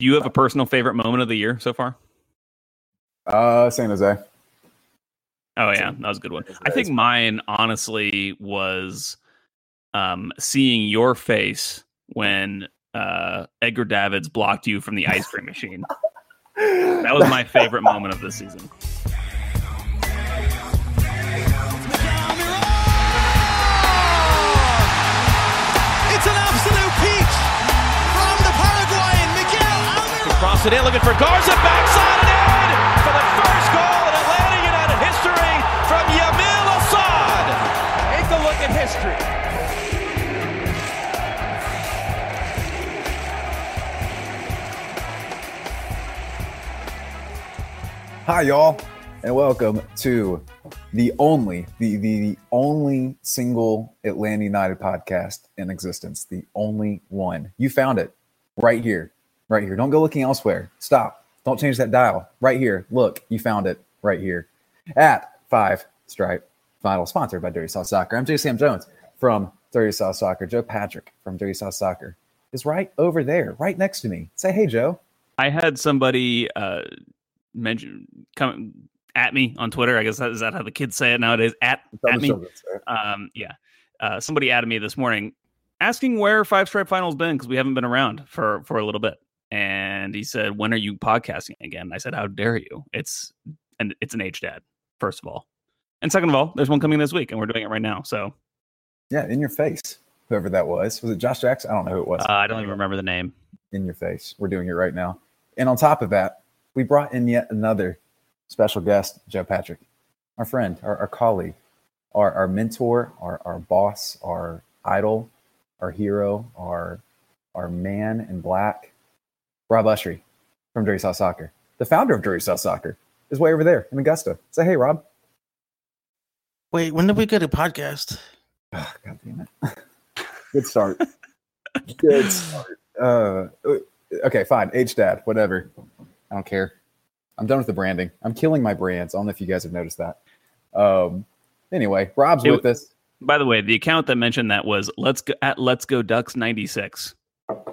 Do you have a personal favorite moment of the year so far? Uh, San Jose. Oh yeah, that was a good one. I think mine honestly was um, seeing your face when uh, Edgar Davids blocked you from the ice cream machine. That was my favorite moment of the season. Cross it in, looking for Garza, backside and in for the first goal in Atlanta United history from Yamil Asad. Take a look at history. Hi, y'all, and welcome to the only, the, the, the only single Atlanta United podcast in existence. The only one. You found it right here, right here. Don't go looking elsewhere. Stop. Don't change that dial. Right here. Look, you found it right here at Five Stripe Final, sponsored by Dirty South Soccer. I'm Jay Sam Jones from Dirty South Soccer. Joe Patrick from Dirty South Soccer is right over there, right next to me. Say hey, Joe. I had somebody uh, mention come at me on Twitter. I guess that, is that how the kids say it nowadays? At at me. Um, yeah. Uh, somebody added me this morning asking where Five Stripe Finals been because we haven't been around for for a little bit. And he said, "When are you podcasting again?" I said, "How dare you? It's and it's an H dad first of all, and second of all, there's one coming this week, and we're doing it right now. So Yeah, in your face. Whoever that was. Was it Josh Jackson? I don't know who it was. uh, I don't even remember the name. in your face. We're doing it right now. And on top of that, we brought in yet another special guest, Joe Patrick, our friend, our, our colleague, our, our mentor, our, our boss, our idol, our hero, our our man in black, Rob Usry from Dirty South Soccer, the founder of Dirty South Soccer, is way over there in Augusta. Say hey, Rob. Wait, when did we get a podcast? Ah, God damn it. Good start. Good start. Uh, okay, fine. H dad, whatever. I don't care. I'm done with the branding. I'm killing my brands. I don't know if you guys have noticed that. Um, anyway, Rob's It- with us. By the way, the account that mentioned that was let's go at Let's Go Ducks ninety six.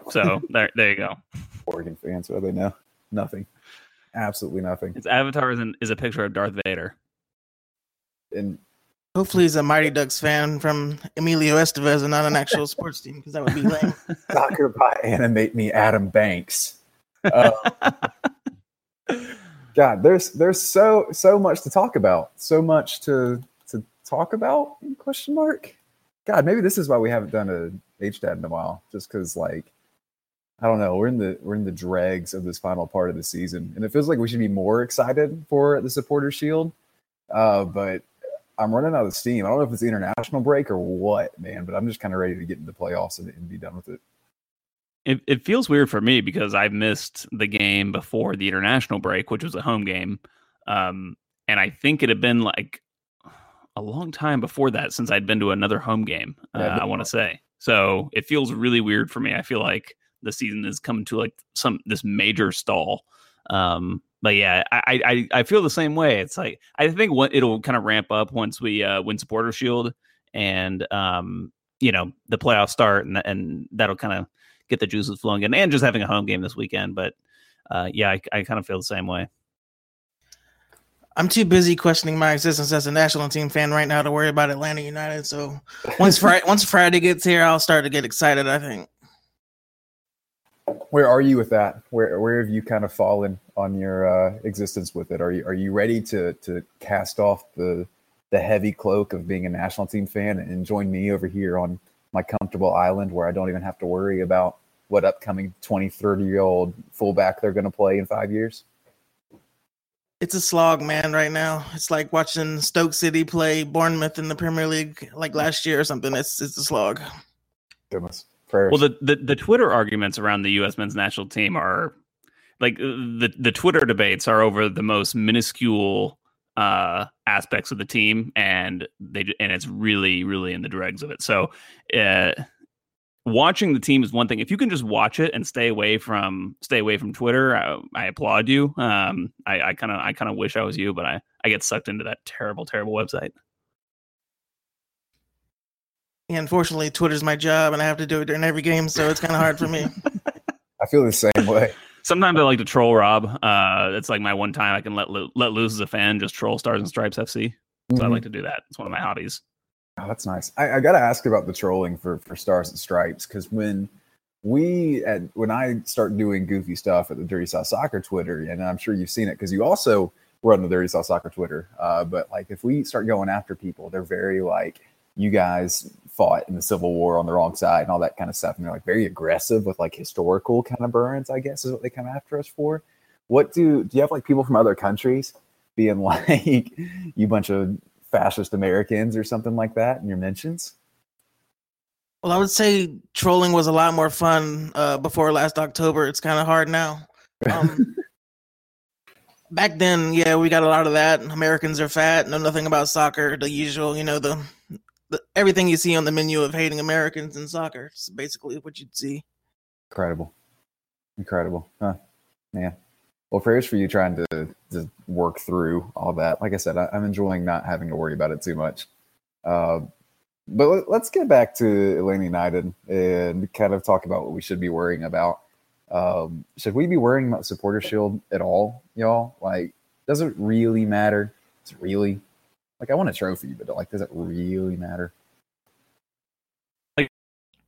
So there, there you go. Oregon fans, what do they know? Nothing. Absolutely nothing. Its avatar is, an, is a picture of Darth Vader. And Hopefully, he's a Mighty Ducks fan from Emilio Estevez and not an actual sports team because that would be lame. soccer by animate me, Adam Banks. Uh, God, there's there's so so much to talk about. So much to to talk about? Question mark. God, maybe this is why we haven't done a H dad in a while. Just because, like, I don't know, we're in the we're in the dregs of this final part of the season, and it feels like we should be more excited for the Supporter Shield. Uh, but I'm running out of steam. I don't know if it's the international break or what, man. But I'm just kind of ready to get into the playoffs and, and be done with it. It, it feels weird for me because I missed the game before the international break, which was a home game. Um, and I think it had been like a long time before that since I'd been to another home game, uh, Yeah, I want to say. So it feels really weird for me. I feel like the season is coming to like some this major stall. Um, but yeah, I, I I feel the same way. It's like I think what it'll kind of ramp up once we uh, win Supporter Shield and um, you know the playoffs start, and and that'll kind of get the juices flowing again, and just having a home game this weekend. But uh, yeah, I, I kind of feel the same way. I'm too busy questioning my existence as a national team fan right now to worry about Atlanta United. So once Friday, once Friday gets here, I'll start to get excited. I think. Where are you with that? Where where have you kind of fallen on your uh, existence with it? Are you are you ready to to cast off the the heavy cloak of being a national team fan and join me over here on my comfortable island where I don't even have to worry about what upcoming 20, 30 year old fullback they're going to play in five years? It's a slog, man. Right now, it's like watching Stoke City play Bournemouth in the Premier League like last year or something. It's it's a slog. Goodness. Well, the, the the Twitter arguments around the U.S. men's national team are like uh, the the Twitter debates are over the most minuscule uh, aspects of the team, and they and it's really really in the dregs of it. So, uh, watching the team is one thing. If you can just watch it and stay away from stay away from Twitter, I, I applaud you. Um, I kind of I kind of wish I was you, but I I get sucked into that terrible terrible website. Yeah, unfortunately, Twitter's my job, and I have to do it during every game, so it's kind of hard for me. I feel the same way. Sometimes I like to troll Rob. Uh, it's like my one time I can let lo- let loose as a fan, just troll Stars and Stripes FC. So I Mhm. like to do that. It's one of my hobbies. Oh, that's nice. I, I got to ask about the trolling for for Stars and Stripes because when we at when I start doing goofy stuff at the Dirty South Soccer Twitter, and I'm sure you've seen it because you also run the Dirty South Soccer Twitter. Uh, but like if we start going after people, they're very like you guys fought in the Civil War on the wrong side and all that kind of stuff, and they're like very aggressive with like historical kind of burns. I guess is what they come after us for. What do do you have like people from other countries being like you bunch of fascist Americans or something like that in your mentions? Well, I would say trolling was a lot more fun uh, before last October. It's kind of hard now. Um, back then, yeah, we got a lot of that. Americans are fat, know nothing about soccer. The usual, you know, the, everything you see on the menu of hating Americans in soccer. It's basically what you'd see. Incredible. Incredible. Huh. Man. Well, prayers for you trying to, to work through all that. Like I said, I, I'm enjoying not having to worry about it too much. Uh, but let, let's get back to Atlanta United and kind of talk about what we should be worrying about. Um, should we be worrying about Supporter Shield at all, y'all? Like, does it really matter? It's really? Like, I want a trophy, but like, does it really matter? Like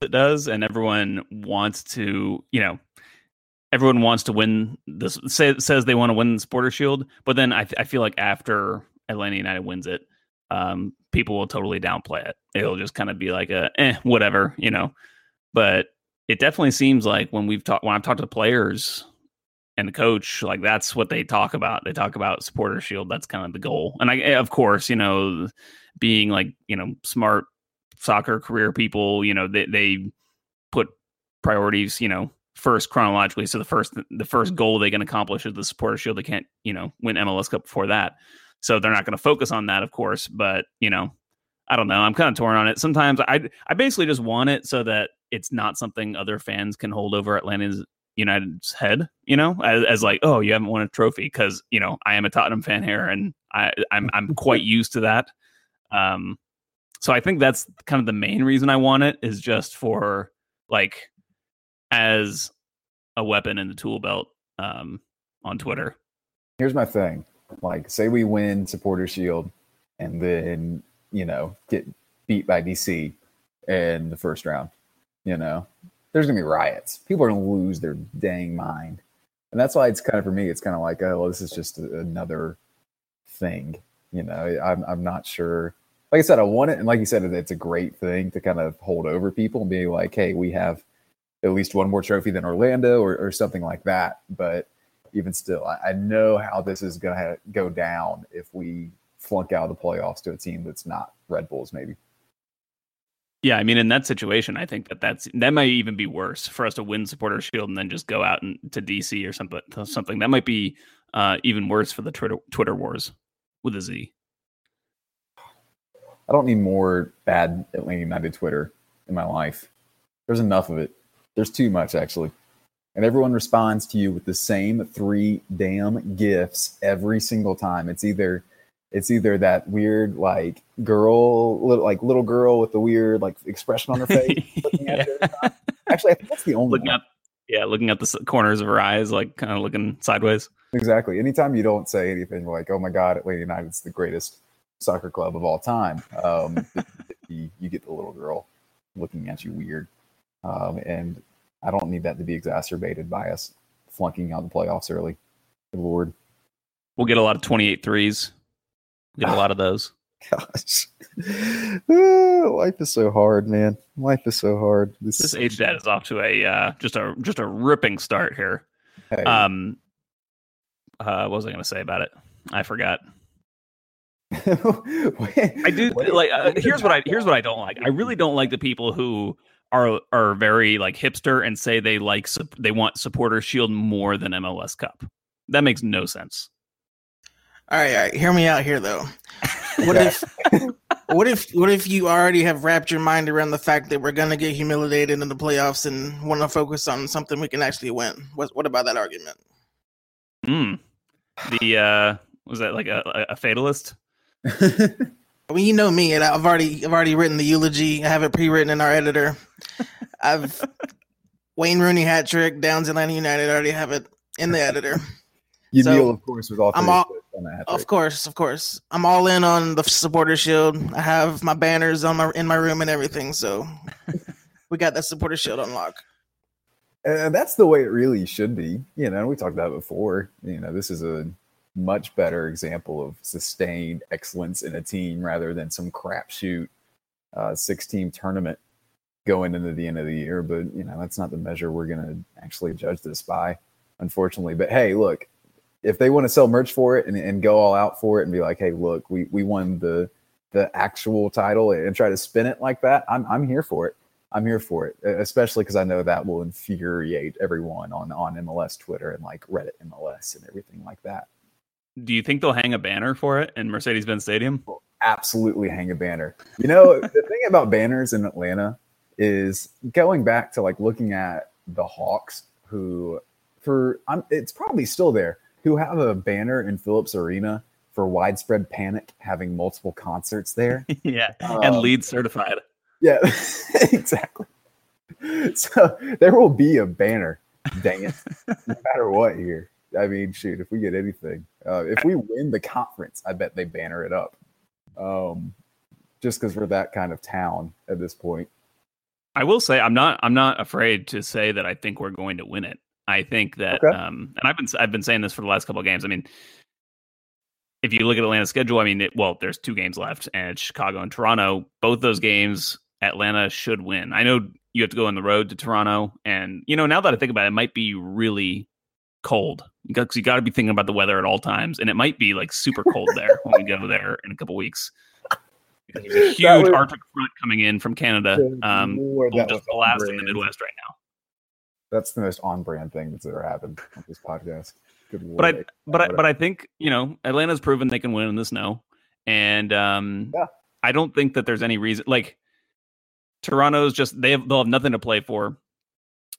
it does, and everyone wants to, you know, everyone wants to win this. Say, says they want to win the Supporter Shield, but then I, I feel like after Atlanta United wins it, um, people will totally downplay it. It'll just kind of be like a eh, whatever, you know. But it definitely seems like when we've talked when I've talked to players and the coach, like that's what they talk about. They talk about supporter shield. That's kind of the goal. And I eh, of course, you know, being like, you know, smart soccer career people, you know, they they put priorities, you know, first chronologically. So the first the first goal they can accomplish is the supporter shield. They can't, you know, win MLS Cup before that. So they're not going to focus on that, of course. But you know, I don't know. I'm kind of torn on it. Sometimes I I basically just want it so that it's not something other fans can hold over Atlanta's United's head. You know, as, as like, oh, you haven't won a trophy because you know I am a Tottenham fan here, and I I'm I'm quite used to that. Um, so I think that's kind of the main reason I want it is just for like as a weapon in the tool belt um, on Twitter. Here's my thing. Like, say we win Supporter Shield and then, you know, get beat by DC in the first round, you know, there's to be riots. People are to lose their dang mind. And that's why it's kind of, for me, it's kind of like, oh, well, this is just another thing. You know, I'm, I'm not sure. Like I said, I want it. And like you said, it's a great thing to kind of hold over people and be like, hey, we have at least one more trophy than Orlando or, or something like that. But even still, I, I know how this is to go down if we flunk out of the playoffs to a team that's not Red Bulls, maybe. Yeah, I mean, in that situation, I think that that's that might even be worse for us to win supporter shield and then just go out and to DC or something. Something that might be uh, even worse for the Twitter Twitter wars with a Z. I don't need more bad Atlanta United Twitter in my life. There's enough of it. There's too much actually. And everyone responds to you with the same three damn gifts every single time. It's either it's either that weird like girl little like little girl with the weird like expression on her face looking at you. Actually, I think that's the only looking one. at yeah, looking at the corners of her eyes, like kind of looking sideways. Exactly. Anytime you don't say anything like, "Oh my God, Atlanta United's the greatest soccer club of all time," um, you, you get the little girl looking at you weird, um, and I don't need that to be exacerbated by us flunking out the playoffs early. Good Lord, We'll get a lot of 28 threes. Get a lot of those. gosh, life is so hard, man. Life is so hard. This, This age dad is off to a uh, just a just a ripping start here. hey, Um, uh, what was I going to say about it? I forgot. I I do like. Uh, here's what I here's what I don't like. I really don't like the people who are are very like hipster and say they like sup- they want supporter shield more than MLS Cup. That makes no sense. All right, all right. Hear me out here, though. What if, what if, what if you already have wrapped your mind around the fact that we're gonna get humiliated in the playoffs and want to focus on something we can actually win? What, what about that argument? Hmm. The uh, was that like a, a- a fatalist? I mean, you know me, and I've already, I've already written the eulogy. I have it pre-written in our editor. I've Wayne Rooney hat trick, Downs Atlanta United. I already have it in the editor. You So, deal, of course, with all I'm all- assists on that hat Of course, of course. I'm all in on the supporter shield. I have my banners on my in my room and everything. So we got that supporter shield on lock. And that's the way it really should be. You know, we talked about it before. You know, this is a much better example of sustained excellence in a team rather than some crapshoot uh, six team tournament going into the end of the year. But, you know, that's not the measure we're going to actually judge this by, unfortunately. But hey, look, if they want to sell merch for it and, and go all out for it and be like, hey, look, we, we won the the actual title and try to spin it like that, I'm, I'm here for it. I'm here for it, especially because I know that will infuriate everyone on on MLS Twitter and like Reddit MLS and everything like that. Do you think they'll hang a banner for it in Mercedes-Benz Stadium? Absolutely hang a banner. You know, the thing about banners in Atlanta is going back to like looking at the Hawks, who for I'm, it's probably still there, who have a banner in Phillips Arena for widespread panic, having multiple concerts there. yeah, and Um, LEED certified. Yeah, exactly. So there will be a banner, dang it, no matter what here. I mean, shoot, if we get anything, uh, if we win the conference, I bet they banner it up. Um, just because we're that kind of town at this point. I will say I'm not I'm not afraid to say that I think we're going to win it. I think that Okay. um and I've been I've been saying this for the last couple of games. I mean if you look at Atlanta's schedule, I mean it, well there's two games left and it's Chicago and Toronto. Both those games Atlanta should win. I know you have to go on the road to Toronto and you know now that I think about it, it might be really cold because you got to be thinking about the weather at all times and it might be like super cold there when we go there in a couple weeks. There's a huge would- Arctic front coming in from Canada. Um, will just blasting the. Midwest right now. That's the most on brand thing that's ever happened on this podcast. Good But I, but I, but I think you know Atlanta's proven they can win in the snow, and um, Yeah. I don't think that there's any reason like Toronto's just they have they'll have nothing to play for.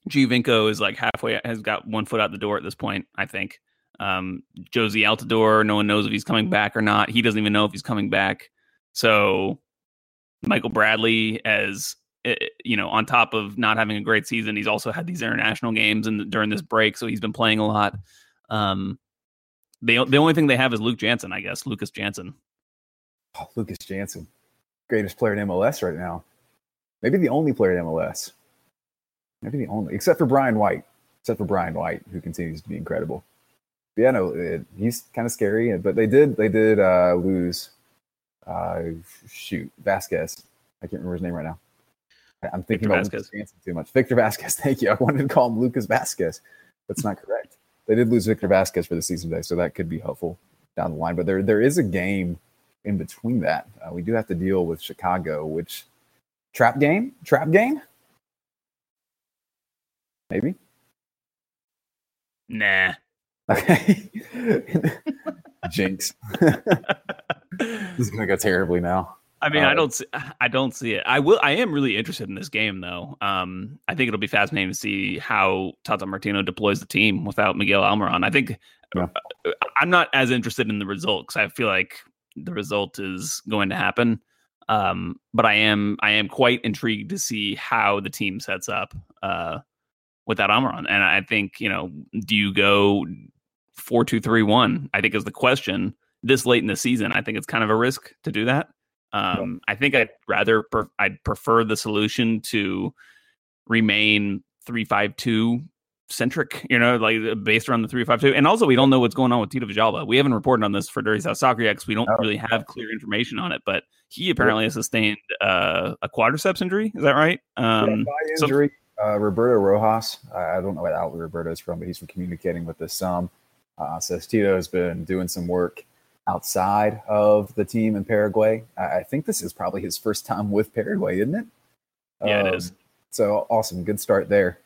Giovinco is like halfway has got one foot out the door at this point. I think um, Jozy Altidore, no one knows if he's coming back or not. He doesn't even know if he's coming back. So Michael Bradley as you know, on top of not having a great season, he's also had these international games and during this break, so he's been playing a lot. Um, the only thing they have is Luke Janson, I guess, Lucas Janson. Oh, Lucas Janson, greatest player in MLS right now. Maybe the only player in MLS. Maybe the only, except for Brian White. Except for Brian White, who continues to be incredible. But yeah, no, it, he's kind of scary. But they did, they did uh, lose. Uh, shoot, Vázquez. I can't remember his name right now. I'm thinking Victor about Vázquez. Lucas Janson too much. Victor Vázquez. Thank you. I wanted to call him Lucas Vázquez. That's not correct. They did lose Victor Vázquez for the season today, so that could be helpful down the line. But there, there is a game in between that. Uh, we do have to deal with Chicago, which trap game, trap game, maybe. Nah. Okay, jinx. this is gonna go terribly now. I mean, I Uh, don't see, I don't see it. I will I am really interested in this game though. Um I think it'll be fascinating to see how Tata Martino deploys the team without Miguel Almiron. I think Yeah. uh, I'm not as interested in the result cuz I feel like the result is going to happen. Um but I am I am quite intrigued to see how the team sets up uh without Almiron. And I think, you know, do you go 4-2-3-1? I think is the question this late in the season. I think it's kind of a risk to do that. Um, I think I'd rather pre- I'd prefer the solution to remain three five two centric, you know, like uh, based around the three five two. And also, we don't know what's going on with Tito Villalba. We haven't reported on this for Dirty South Soccer yet 'cause we don't No. really have clear information on it. But he apparently has sustained uh, a quadriceps injury. Is that right? Um, yeah, so- injury. uh, Roberto Rojas. I, don't know what outlet Roberto is from, but he's from communicating with us some. Uh, says Tito has been doing some work outside of the team in Paraguay. I, I think this is probably his first time with Paraguay, isn't it? Yeah, it Um, is. So awesome, good start there.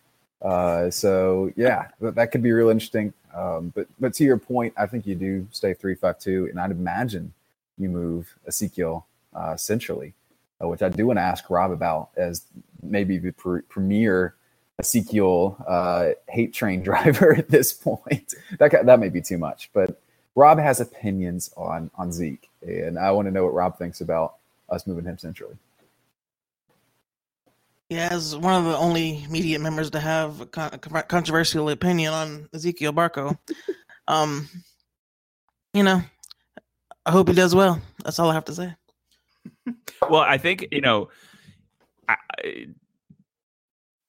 Uh, so yeah, that, that could be real interesting. Um, but but to your point, I think you do stay three five two, and I'd imagine you move Ezequiel uh, centrally, uh, which I do want to ask Rob about as maybe the pre- premier Ezequiel uh, hate train driver at this point. that that may be too much, but Rob has opinions on on Zeke, and I want to know what Rob thinks about us moving him centrally. Yeah, as one of the only media members to have a controversial opinion on Ezequiel Barco, um, you know, I hope he does well. That's all I have to say. well, I think you know, I,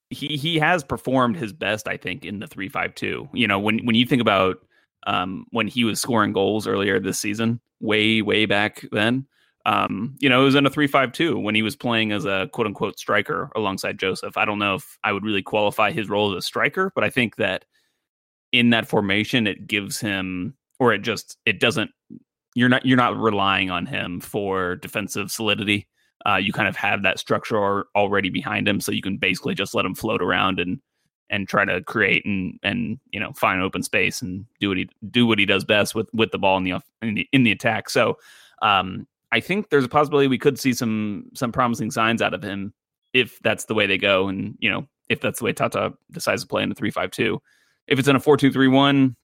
he he has performed his best. I think in the three five two. You know, when when you think about um, when he was scoring goals earlier this season, way way back then. Um, you know, it was in a three five two when he was playing as a quote unquote striker alongside Joseph. I don't know if I would really qualify his role as a striker, but I think that in that formation, it gives him, or it just it doesn't. You're not you're not relying on him for defensive solidity. Uh, you kind of have that structure already behind him, so you can basically just let him float around and and try to create and and you know find open space and do what he do what he does best with with the ball in the in the, in the attack. So um, I think there's a possibility we could see some some promising signs out of him if that's the way they go, and you know if that's the way Tata decides to play in the three five two. If it's in a four two three one,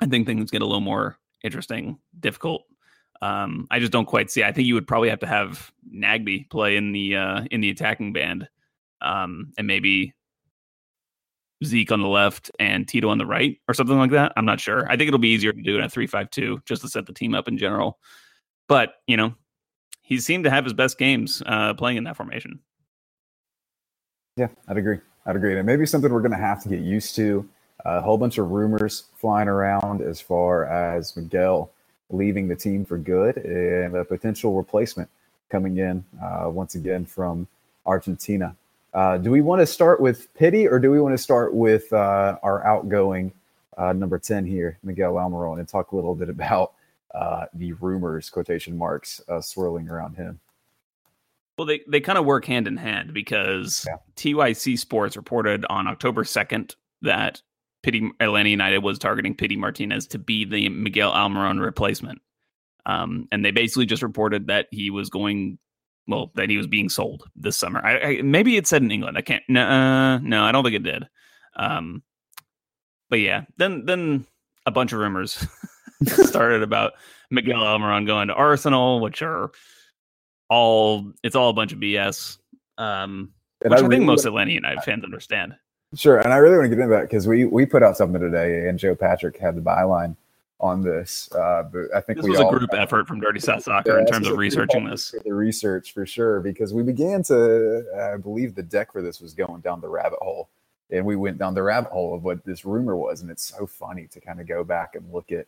I think things get a little more interesting, difficult. Um, I just don't quite see. I think you would probably have to have Nagbe play in the uh, in the attacking band, um, and maybe Zeke on the left and Tito on the right, or something like that. I'm not sure. I think it'll be easier to do in a three five two just to set the team up in general. But you know, he seemed to have his best games uh, playing in that formation. Yeah, I'd agree. I'd agree. And maybe something we're going to have to get used to. A whole bunch of rumors flying around as far as Miguel leaving the team for good and a potential replacement coming in uh, once again from Argentina. Uh, do we want to start with Pity or do we want to start with uh, our outgoing uh, number 10 here, Miguel Almiron, and talk a little bit about uh, the rumors, quotation marks, uh, swirling around him. Well, they, they kind of work hand in hand because yeah. TYC Sports reported on October 2nd that Pity Atlanta United was targeting Pity Martinez to be the Miguel Almiron replacement. Um, and they basically just reported that he was going, well, that he was being sold this summer. I, I maybe it said in England. I can't. No, uh, no, I don't think it did. Um, but yeah, then then a bunch of rumors started about Miguel Almiron going to Arsenal, which are all it's all a bunch of BS. Um, which I, I really think most Atlanta United fans understand. Sure, and I really want to get into that because we we put out something today, and Joe Patrick had the byline on this. Uh, but I think this was a group effort from Dirty South Soccer yeah, in terms of researching this. The research for sure, because we began to, I believe, the deck for this was going down the rabbit hole, and we went down the rabbit hole of what this rumor was, and it's so funny to kind of go back and look at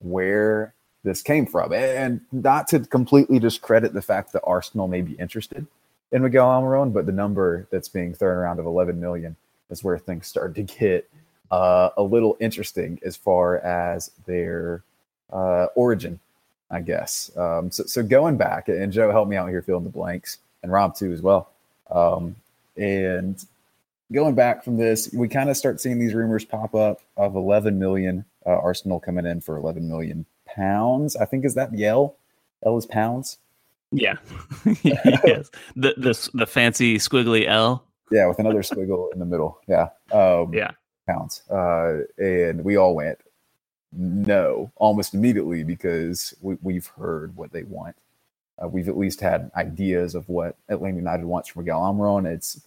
where this came from. And not to completely discredit the fact that Arsenal may be interested in Miguel Almiron, but the number that's being thrown around of 11 million is where things started to get uh, a little interesting as far as their uh, origin, I guess. Um, so, so, going back, and Joe helped me out here filling the blanks, and Rob too as well. Um, and going back from this, we kind of start seeing these rumors pop up of 11 million uh, Arsenal coming in for 11 million pounds. I think is that the L? L is pounds. Yeah. yes. The the the fancy squiggly L. Yeah, with another squiggle in the middle. Yeah. Um, yeah. Pounds. Uh, and we all went no almost immediately because we, we've heard what they want. Uh, we've at least had ideas of what Atlanta United wants from Miguel Almiron. It's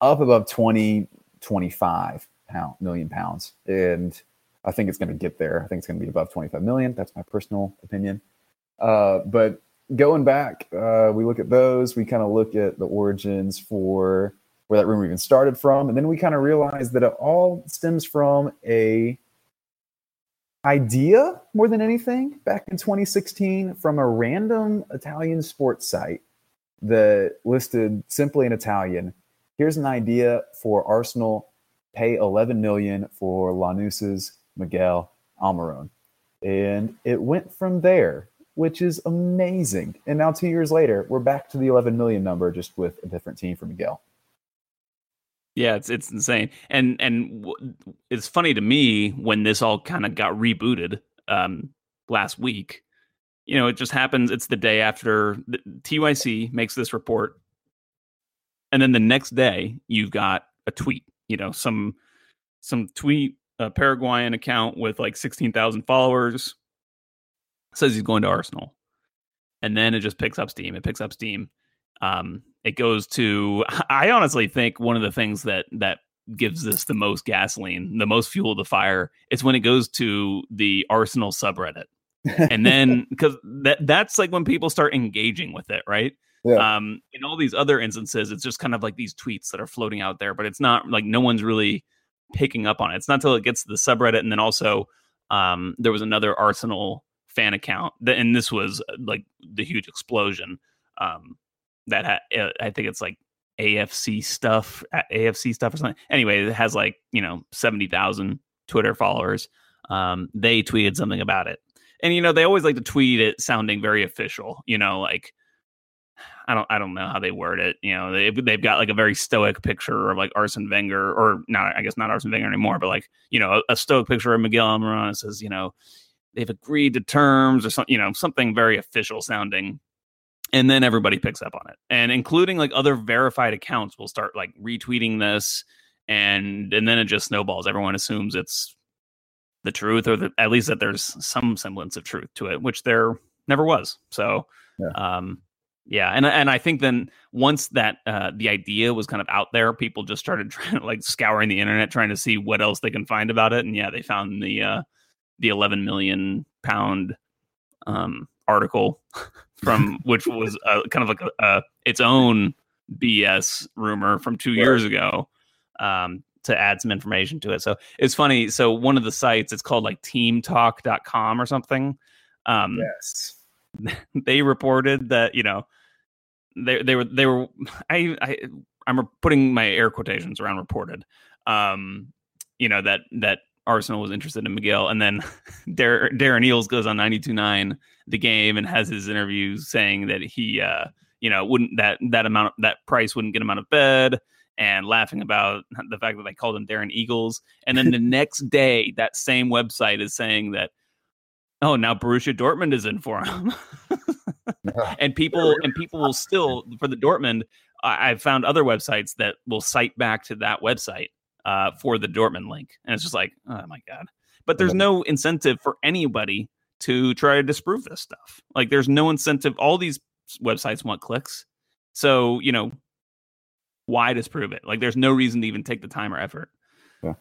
up above 20, 25 pound, million pounds. And I think it's going to get there. I think it's going to be above 25 million. That's my personal opinion. Uh, but going back, uh, we look at those. We kind of look at the origins for where that rumor even started from, and then we kind of realized that it all stems from a idea more than anything back in 2016 from a random Italian sports site that listed simply in Italian. Here's an idea for Arsenal pay 11 million for Lanús's Miguel Almiron. And it went from there, which is amazing. And now, two years later, we're back to the 11 million number, just with a different team for Miguel. Yeah, it's it's insane, and and it's funny to me when this all kind of got rebooted um, last week. You know, it just happens. It's the day after the, TYC makes this report, and then the next day you've got a tweet. You know, some some tweet a Paraguayan account with like 16,000 followers. Says he's going to Arsenal. And then it just picks up steam. It picks up steam. Um, it goes to. I honestly think one of the things that that gives this the most gasoline, the most fuel to the fire, is when it goes to the Arsenal subreddit, and then because that that's like when people start engaging with it, right? Yeah. Um, in all these other instances, it's just kind of like these tweets that are floating out there, but it's not like no one's really picking up on it. It's not until it gets to the subreddit, and then also um, there was another Arsenal fan account, that, and this was uh, like the huge explosion um, that ha- uh, I think it's like AFC stuff, AFC stuff or something. Anyway, it has like you know seventy thousand Twitter followers. Um, they tweeted something about it, and you know they always like to tweet it sounding very official. You know, like I don't I don't know how they word it. You know, they they've got like a very stoic picture of like Arsene Wenger, or not I guess not Arsene Wenger anymore, but like you know a, a stoic picture of Miguel Almiron. Says you know they've agreed to terms or something. You know something very official sounding. And then everybody picks up on it, and including like other verified accounts will start like retweeting this, and and then it just snowballs. Everyone assumes it's the truth, or that at least that there's some semblance of truth to it, which there never was. So, Yeah. um, yeah, and and I think then once that uh, the idea was kind of out there, people just started trying to like scouring the internet, trying to see what else they can find about it. And yeah, they found the uh, the 11 million pound um, article from which was uh, kind of like a, its own BS rumor from two years ago. Um, to add some information to it. So it's funny. So one of the sites, it's called like teamtalk.com or something. Um, yes. they reported that you know they they were they were I I I'm putting my air quotations around reported um you know that that Arsenal was interested in Miguel and then Dar- Darren Eales goes on 92.9 the game and has his interview saying that he uh you know wouldn't that that amount that price wouldn't get him out of bed and laughing about the fact that they called him Darren Eagles. And then the next day that same website is saying that oh now Borussia Dortmund is in for him. And people and people will still for the Dortmund. I, I've found other websites that will cite back to that website uh, for the Dortmund link, and it's just like, oh my god! But there's no incentive for anybody to try to disprove this stuff. Like, there's no incentive. All these websites want clicks, so you know why disprove it? Like, there's no reason to even take the time or effort. Yeah.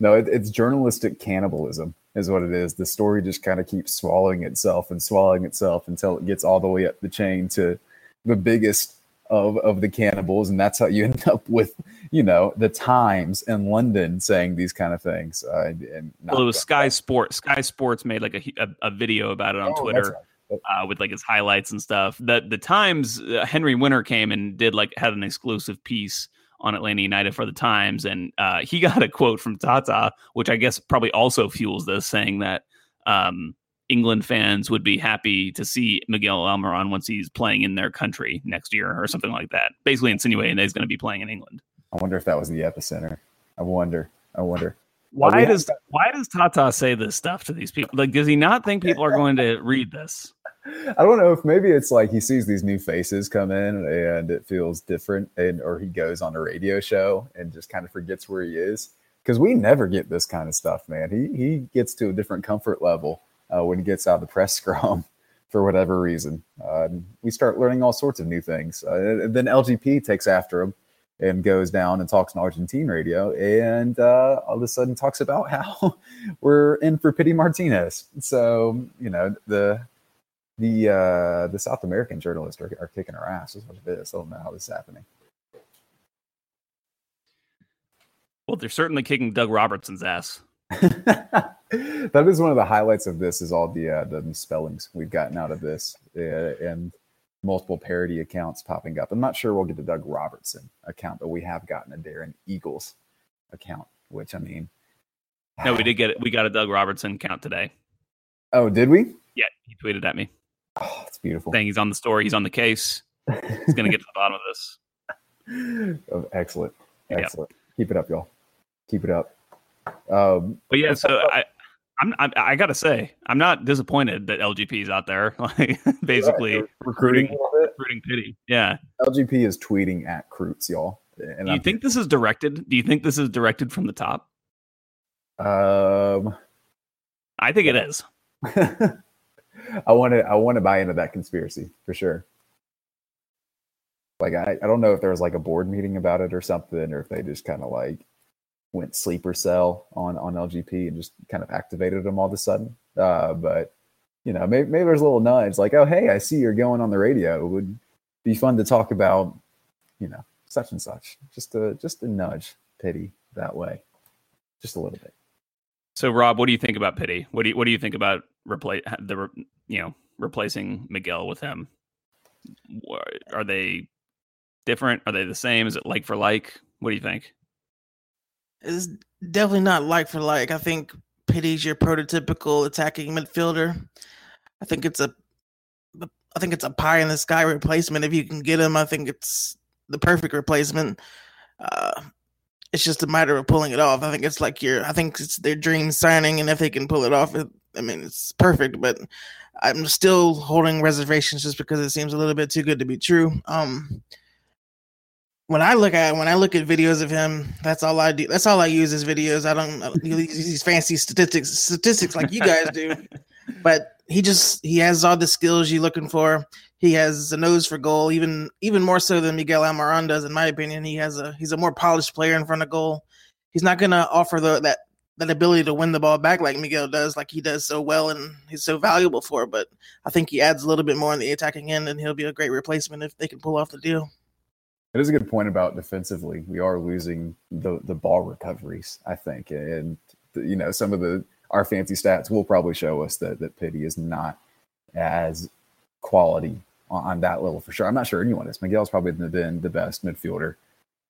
No, it, it's journalistic cannibalism, is what it is. The story just kind of keeps swallowing itself and swallowing itself until it gets all the way up the chain to the biggest of of the cannibals, and that's how you end up with, you know, the Times in London saying these kind of things. Uh, and Well, it was Sky Sports. Sky Sports made like a a, a video about it on Oh, Twitter. right. uh, with like his highlights and stuff. The the Times uh, Henry Winter came and did like had an exclusive piece on Atlanta United for the Times, and uh, he got a quote from Tata, which I guess probably also fuels this, saying that um, England fans would be happy to see Miguel Almiron once he's playing in their country next year or something like that. Basically insinuating that he's going to be playing in England. I wonder if that was the epicenter. I wonder. I wonder. Why does why does Tata say this stuff to these people? Like, does he not think people are going to read this? I don't know if maybe it's like he sees these new faces come in and it feels different, and or he goes on a radio show and just kind of forgets where he is. Because we never get this kind of stuff, man. He he gets to a different comfort level uh, when he gets out of the press scrum for whatever reason. Uh, we start learning all sorts of new things. Uh, and then LGP takes after him and goes down and talks on Argentine radio, and uh, all of a sudden talks about how we're in for Pity Martinez. So you know the the uh, the South American journalists are, are kicking our ass. Is what it is. I don't know how this is happening. Well, they're certainly kicking Doug Robertson's ass. that is one of the highlights of this. Is all the uh, the misspellings we've gotten out of this, uh, and multiple parody accounts popping up. I'm not sure we'll get the Doug Robertson account, but we have gotten a Darren Eagles account. Which I mean, No, we did get it. We got a Doug Robertson count today. Oh, did we? Yeah, he tweeted at me Oh, it's beautiful. saying he's on the story, he's on the case, he's going to get to the bottom of this. Oh, excellent, Yeah. excellent. Keep it up, y'all. Keep it up. Um, But yeah, so I, I'm, I, I got to say, I'm not disappointed that LGP is out there, like basically they're recruiting recruiting pity. Yeah. LGP is tweeting at Croots, y'all. And Do you think this is directed? Do you think this is directed from the top? Um, I think it is. I want to. I want to buy into that conspiracy for sure. Like I, I don't know if there was like a board meeting about it or something, or if they just kind of like went sleeper cell on on LGP and just kind of activated them all of a sudden. Uh, but you know, maybe, maybe there's a little nudge like, oh hey, I see you're going on the radio. It would be fun to talk about, you know, such and such. Just a just a nudge, pity that way, just a little bit. So, Rob, what do you think about Pity? What do you what do you think about replace the you know replacing Miguel with him? Are they different? Are they the same? Is it like for like? What do you think? It's definitely not like for like. I think Pity's your prototypical attacking midfielder. I think it's a I think it's a pie in the sky replacement. If you can get him, I think it's the perfect replacement. Uh, it's just a matter of pulling it off. I think it's like your, I think it's their dream signing, and if they can pull it off, it, I mean, it's perfect. But I'm still holding reservations just because it seems a little bit too good to be true. Um, when I look at when I look at videos of him, that's all I do. That's all I use is videos. I don't, use these fancy statistics statistics like you guys do. but he just he has all the skills you're looking for. He has a nose for goal, even even more so than Miguel Almiron does, in my opinion. He has a he's a more polished player in front of goal. He's not gonna offer the that that ability to win the ball back like Miguel does, like he does so well and he's so valuable for. But I think he adds a little bit more in the attacking end, and he'll be a great replacement if they can pull off the deal. It is a good point about defensively. We are losing the the ball recoveries, I think, and you know some of the our fancy stats will probably show us that that Pity is not as quality on, on that level for sure. I'm not sure anyone is. Miguel's probably been the best midfielder,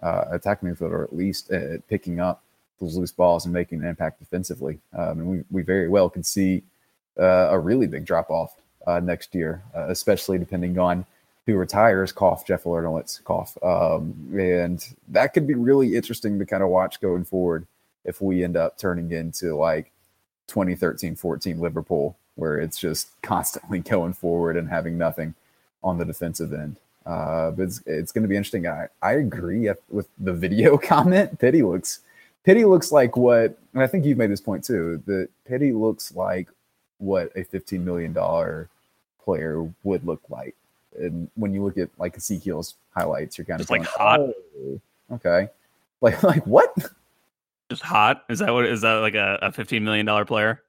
uh, attacking midfielder at least at picking up those loose balls and making an impact defensively. Um, and we we very well can see uh, a really big drop off uh, next year, uh, especially depending on who retires. Cough Jeff Larentowicz cough, um, and that could be really interesting to kind of watch going forward if we end up turning into like 2013 14 Liverpool, where it's just constantly going forward and having nothing on the defensive end. Uh, but it's, it's going to be interesting. I, I agree with the video comment. Pity looks Pity looks like what, and I think you've made this point too. That Pity looks like what a fifteen million dollar player would look like. And when you look at like Ezequiel's highlights, you're kind just of like hot. Oh, okay, like like what? Just hot? Is that what? Is that like a, a fifteen million dollar player?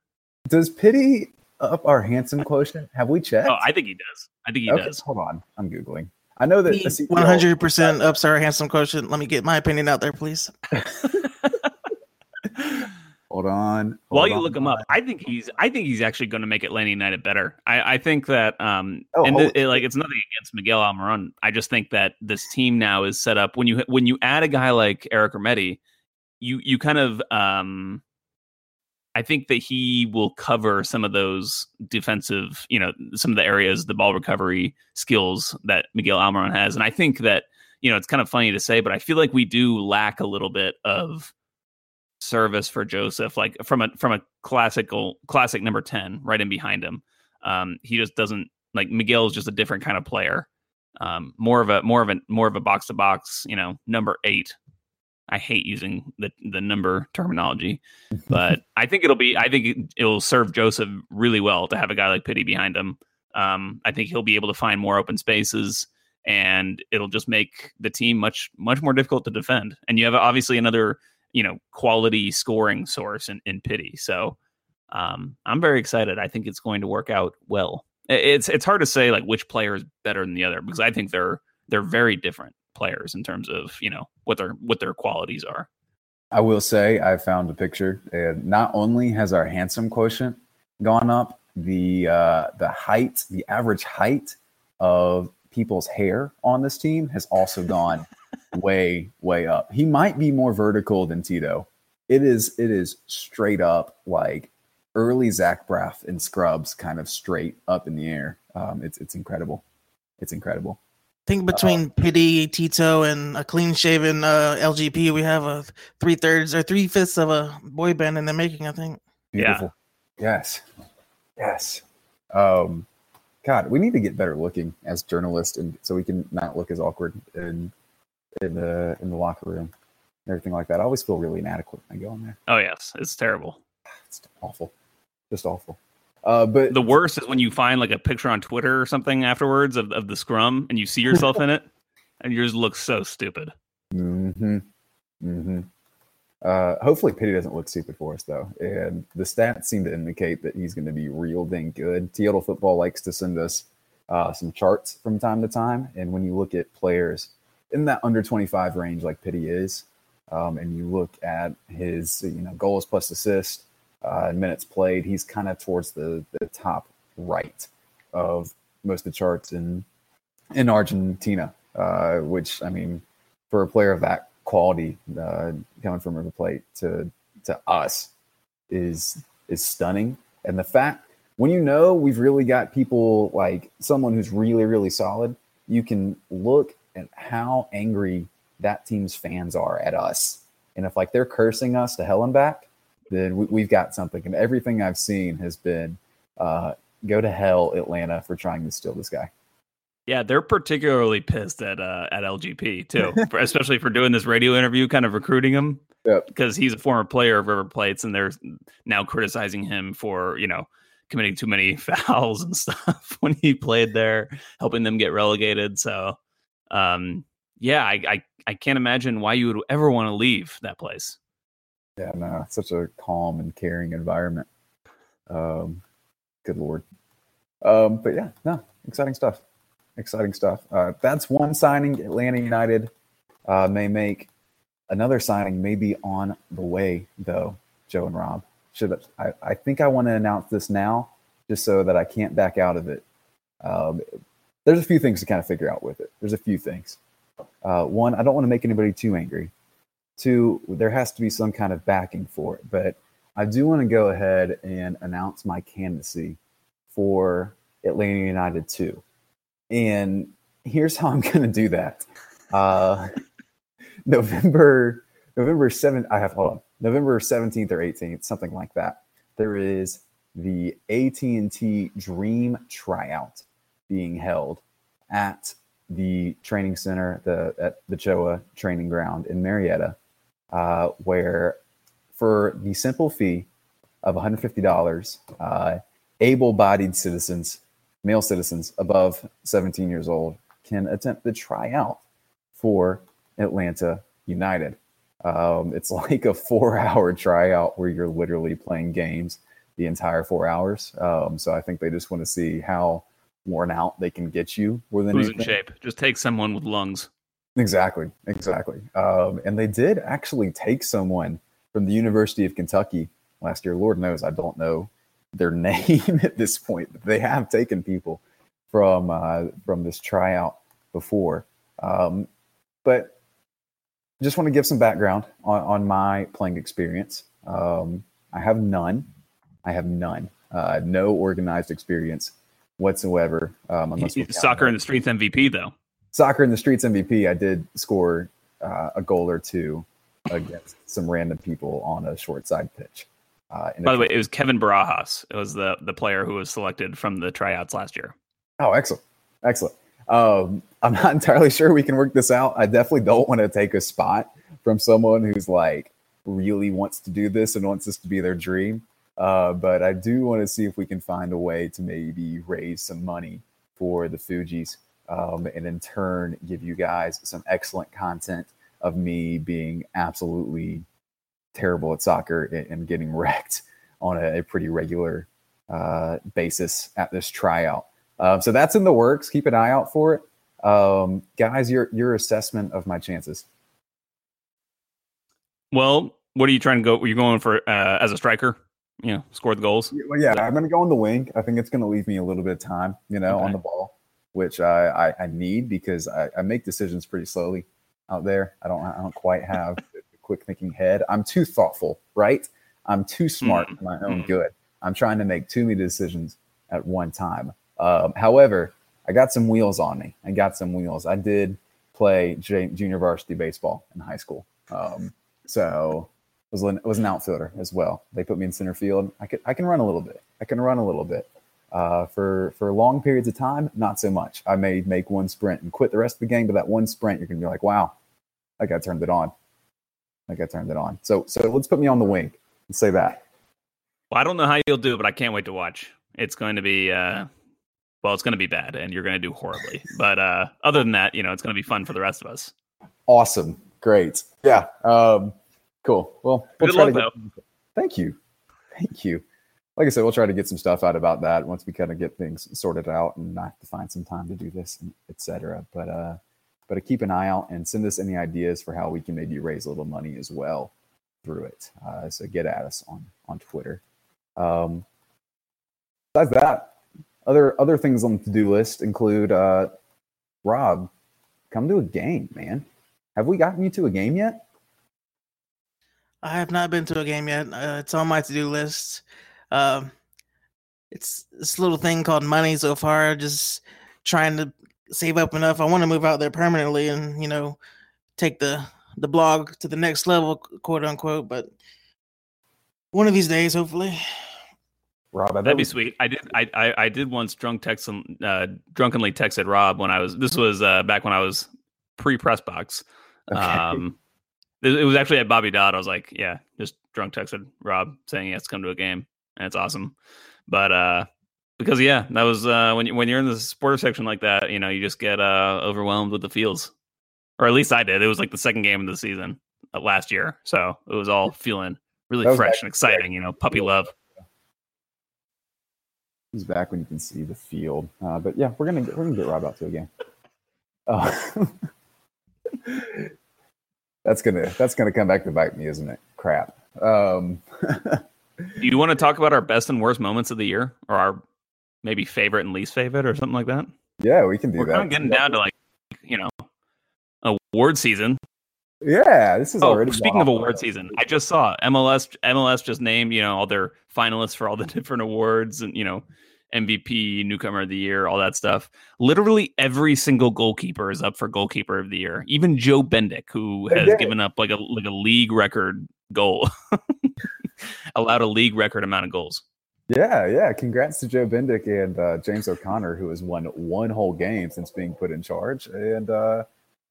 Does Pity up our handsome quotient? Have we checked? Oh, I think he does. I think he okay, does. Hold on, I'm googling. I know that one hundred percent ups our handsome quotient. Let me get my opinion out there, please. hold on. Hold While you on. look him up, I think he's. I think he's actually going to make Atlanta United better. I, I think that. Um, Oh, and it, like it's nothing against Miguel Almiron. I just think that this team now is set up when you when you add a guy like Eric Remedi, you you kind of um. I think that he will cover some of those defensive, you know, some of the areas, the ball recovery skills that Miguel Almiron has. And I think that, you know, it's kind of funny to say, but I feel like we do lack a little bit of service for Joseph, like from a from a classical classic number 10 right in behind him. Um, he just doesn't like Miguel is just a different kind of player. Um, more of a more of a more of a box to box, you know, number eight. I hate using the the number terminology, but I think it'll be I think it, it'll serve Joseph really well to have a guy like Pity behind him. Um, I think he'll be able to find more open spaces, and it'll just make the team much much more difficult to defend. And you have obviously another you know quality scoring source in, in Pity. So um, I'm very excited. I think it's going to work out well. It's it's hard to say like which player is better than the other because I think they're they're very different players in terms of you know what their what their qualities are. I will say I found a picture, and not only has our handsome quotient gone up, the uh, the height, the average height of people's hair on this team has also gone way way up. He might be more vertical than Tito. It is it is straight up like early Zach Braff in Scrubs, kind of straight up in the air. Um, it's it's incredible. It's incredible. I think between Pity, Tito, and a clean shaven uh, LGP, we have a three thirds or three fifths of a boy band in the making. I think. Yeah. Beautiful. Yes. Yes. Um, God, we need to get better looking as journalists, and so we can not look as awkward in in the in the locker room, and everything like that. I always feel really inadequate when I go in there. Oh yes, it's terrible. It's awful, just awful. Uh, but The worst is when you find like a picture on Twitter or something afterwards of, of the scrum and you see yourself in it. and yours looks so stupid. Mm-hmm. Mm-hmm. Uh, hopefully, Pity doesn't look stupid for us though, and the stats seem to indicate that he's going to be real dang good. Seattle Football likes to send us uh, some charts from time to time, and when you look at players in that under 25 range, like Pity is, um, and you look at his you know goals plus assist uh, minutes played, he's kind of towards the the top right of most of the charts in in Argentina, uh, which I mean, for a player of that quality uh, coming from River Plate to to us is is stunning. And the fact when you know we've really got people like someone who's really really solid, you can look at how angry that team's fans are at us. And if like they're cursing us to hell and back, then we, have got something. And everything I've seen has been uh, go to hell, Atlanta, for trying to steal this guy. Yeah, they're particularly pissed at uh, at LGP too, for, especially for doing this radio interview, kind of recruiting him. Yep. Because he's a former player of River Plates, and they're now criticizing him for you know committing too many fouls and stuff when he played there, helping them get relegated. So, um, yeah, I, I I can't imagine why you would ever want to leave that place. Yeah, no, it's such a calm and caring environment. Um, good lord. Um, but yeah, no, exciting stuff exciting stuff. Uh, that's one signing Atlanta United uh, may make. Another signing may be on the way, though. Joe and Rob should. I, I think I want to announce this now, just so that I can't back out of it. Um, there's a few things to kind of figure out with it. There's a few things. Uh, one, I don't want to make anybody too angry. Two, there has to be some kind of backing for it. But I do want to go ahead and announce my candidacy for Atlanta United 2. And here's how I'm going to do that. Uh, November November 7th, I have hold on. November 17th or 18th, something like that. There is the AT&T Dream tryout being held at the training center, the at the Choa training ground in Marietta, uh, where for the simple fee of $150, uh, able-bodied citizens male citizens above 17 years old can attempt the tryout for Atlanta United. Um, it's like a four hour tryout where you're literally playing games the entire four hours. Um, so I think they just want to see how worn out they can get you. More than Who's in shape? Just take someone with lungs. Exactly, exactly. Um, and they did actually take someone from the University of Kentucky last year. Lord knows I don't know their name at this point. But They have taken people from uh, from this tryout before, um, but just want to give some background on, on my playing experience. Um, I have none. I have none. Uh, no organized experience whatsoever. Um, unless soccer in the streets MVP though. Soccer in the streets MVP. I did score uh, a goal or two against some random people on a short side pitch. Uh, By the way, it was Kevin Barajas. It was the the player who was selected from the tryouts last year. Oh, excellent, excellent. Um, I'm not entirely sure we can work this out. I definitely don't want to take a spot from someone who's like really wants to do this and wants this to be their dream. Uh, but I do want to see if we can find a way to maybe raise some money for the Fugees um, and in turn give you guys some excellent content of me being absolutely terrible at soccer and, getting wrecked on a, a pretty regular uh, basis at this tryout. Uh, so that's in the works. Keep an eye out for it, um, guys. Your your assessment of my chances. Well, what are you trying to go? Are you going for uh, as a striker? You know, score the goals. Well, yeah, I'm going to go on the wing. I think it's going to leave me a little bit of time, you know, okay. on the ball, which I, I, I need because I, I, make decisions pretty slowly out there. I don't I don't quite have a quick thinking head. I'm too thoughtful, right? I'm too smart mm-hmm. for my own mm-hmm. good. I'm trying to make too many decisions at one time. Um, however, I got some wheels on me. I got some wheels. I did play j- junior varsity baseball in high school, um, so was an, was an outfielder as well. They put me in center field. I could I can run a little bit. I can run a little bit. Uh, for for long periods of time, not so much. I may make one sprint and quit the rest of the game, but that one sprint, you're gonna be like, wow, I got turned it on. Like I turned it on. So so let's put me on the wing and say that. Well, I don't know how you'll do, but I can't wait to watch. It's going to be uh well, it's going to be bad, and you're going to do horribly. But uh, other than that, you know, it's going to be fun for the rest of us. Awesome, great, yeah, um, cool. Well, we'll Good try luck, to get, Thank you, thank you. Like I said, we'll try to get some stuff out about that once we kind of get things sorted out, and I have to find some time to do this, etc. But uh, but keep an eye out and send us any ideas for how we can maybe raise a little money as well through it. Uh, so get at us on on Twitter. Um, besides that, other other things on the to do list include uh, Rob, come to a game, man. Have we gotten you to a game yet? I have not been to a game yet. Uh, it's on my to do list. Um, it's this little thing called money so far. Just trying to save up enough. I want to move out there permanently and you know take the the blog to the next level, quote unquote. But one of these days, hopefully. Rob, That'd be we- sweet. I did. I, I I did once drunk text uh, drunkenly texted Rob when I was. This was uh, back when I was pre press box. Okay. Um, it, was actually at Bobby Dodd. I was like, yeah, just drunk texted Rob saying he has to come to a game, and it's awesome. But uh, because yeah, that was uh, when you, when you're in the sports section like that, you know, you just get uh, overwhelmed with the feels, or at least I did. It was like the second game of the season uh, last year, so it was all feeling really fresh and exciting. You know, puppy love. He's back when you can see the field. Uh, but yeah, we're gonna get, we're gonna get Rob out to a game. Uh, that's gonna that's gonna come back to bite me, isn't it? Crap. Um, Do you want to talk about our best and worst moments of the year, or our maybe favorite and least favorite, or something like that? yeah, we can do We're that. kind of getting down to like, you know, award season. Yeah, this is Oh, already. speaking of award season, I just saw MLS. MLS just named you know all their finalists for all the different awards, and you know MVP, newcomer of the year, all that stuff. Literally every single goalkeeper is up for goalkeeper of the year. Even Joe Bendik, who has given up like a like a league record goal, allowed a league record amount of goals. Yeah, yeah. Congrats to Joe Bendik and uh, James O'Connor, who has won one whole game since being put in charge, and uh,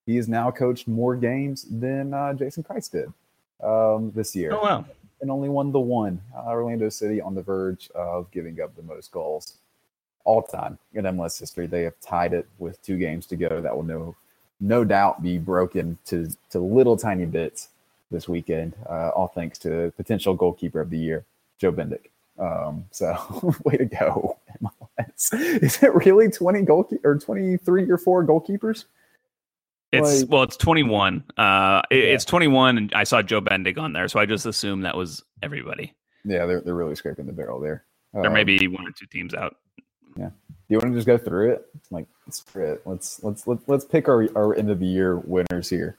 he has now coached more games than uh, Jason Kreis did um, this year. Oh wow! And only won the one. Uh, Orlando City on the verge of giving up the most goals all time in MLS history. They have tied it with two games to go. That will no, no doubt be broken to to little tiny bits this weekend. Uh, all thanks to potential goalkeeper of the year, Joe Bendik. Um, so way to go, MLS. Is it really twenty goal or twenty three or four goalkeepers? It's Like- well, it's twenty one. Uh, it- Yeah. it's twenty one, and I saw Joe Bendik on there, so I just assumed that was everybody. Yeah, they're they're really scraping the barrel there. There Um, may be one or two teams out. Yeah. Do you want to just go through it? Like, screw it. Let's let's let's let's pick our our end of the year winners here,